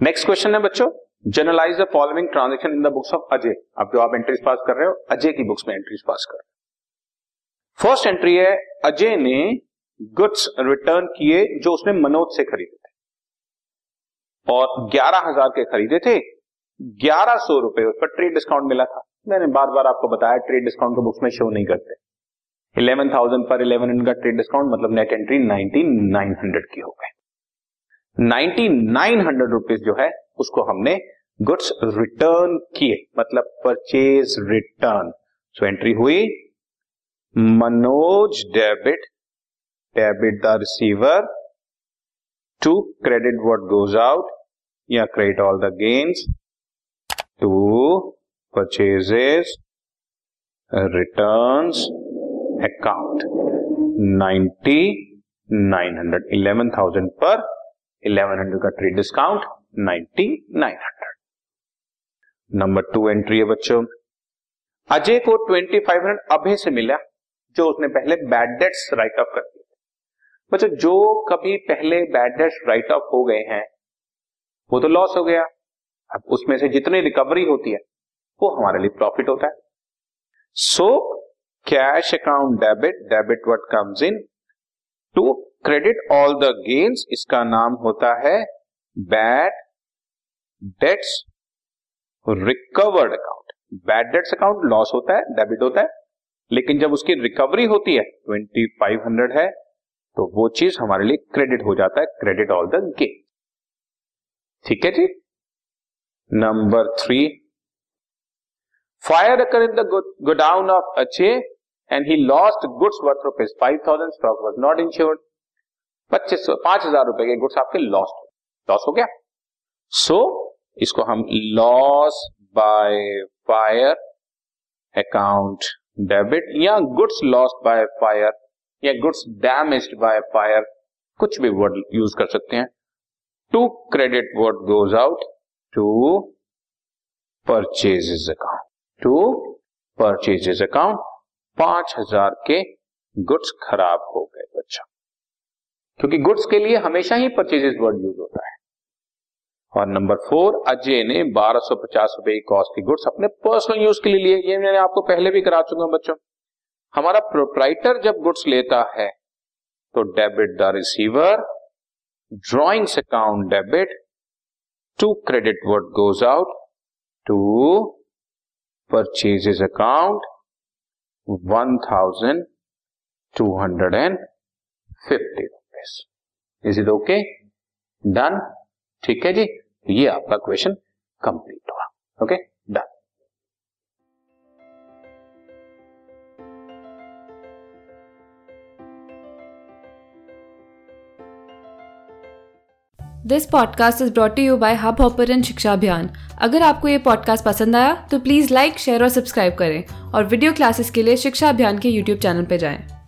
Next question है बच्चों. Journalise the following transaction in the books of Ajay अब जो आप एंट्रीज पास कर रहे हो अजय की बुक्स में एंट्रीज पास कर. रहे फ़र्स्ट एंट्री है अजय ने गुड्स रिटर्न किए जो उसने मनोज से खरीदे थे. और ग्यारह हज़ार के खरीदे थे. ग्यारह सौ रुपए उस पर ट्रेड डिस्काउंट मिला था. मैंने बार बार आपको बताया ट्रेड डिस्काउंट को बुक्स में शो नहीं करते. इलेवन थाउज़ेंड पर इलेवन हंड्रेड का ट्रेड डिस्काउंट मतलब net entry nineteen nine hundred की हो गई. नाइनटी नाइन हंड्रेड रुपीज़ जो है, उसको हमने गुड्स रिटर्न किए मतलब परचेज रिटर्न। सो एंट्री हुई। Manoj debit debit the receiver, to credit what goes out, या credit all the gains, to purchases, returns account. Ninety nine hundred, eleven thousand पर eleven hundred का trade discount ninety nine hundred number two entry है बच्चों। अजय को twenty five hundred अभय से मिला, जो उसने पहले बैड डेट्स राइट ऑफ़ कर दिए बच्चों, जो कभी पहले बैड डेट्स राइट ऑफ़ हो गए हैं, वो तो लॉस हो गया। अब उसमें से जितनी रिकवरी होती है, वो हमारे लिए प्रॉफिट होता है। So cash account debit debit what comes in to credit all the gains इसका नाम होता है bad debts recovered account bad debts account loss होता है डेबिट होता है, लेकिन जब उसकी रिकवरी होती है ट्वेंटी फाइव हंड्रेड है तो वो चीज़ हमारे लिए क्रेडिट हो जाता है क्रेडिट ऑल द गेन ठीक है जी? Number three fire occur in the godown of अचे and he lost goods worth rupees five thousand stock was not insured पच्चीस सौ पाँच हज़ार रुपए के गुड्स आपके लॉस्ट लॉस हो गया। सो so, इसको हम loss by fire account debit या गुड्स लॉस्ट बाय फायर या गुड्स डैमेज बाय फायर कुछ भी वर्ड यूज़ कर सकते हैं। To credit what goes out to purchases account to purchases account पाँच हज़ार के गुड्स खराब हो गए। क्योंकि गुड्स के लिए हमेशा ही परचेजेस वर्ड यूज़ होता है। और नंबर फोर अजय ने बारह सौ पचास रुपए की कॉस्ट की गुड्स अपने पर्सनल यूज़ के लिए लिए। ये मैंने आपको पहले भी करा चुका बच्चों। हमारा प्रोप्राइटर जब गुड्स लेता है तो debit the receiver drawings account debit to credit what goes out to purchases account one thousand two hundred and fifty rupees is it okay done ठीक है जी? ये आपका क्वेश्चन कंप्लीट हुआ। Okay done this podcast is brought you by Hub Hopper शिक्षा अभियान अगर आपको ये पॉडकास्ट पसंद आया तो प्लीज़ लाइक शेयर और सब्सक्राइब करें और वीडियो क्लासेस के लिए शिक्षा अभियान के यूट्यूब चैनल पर जाएँ।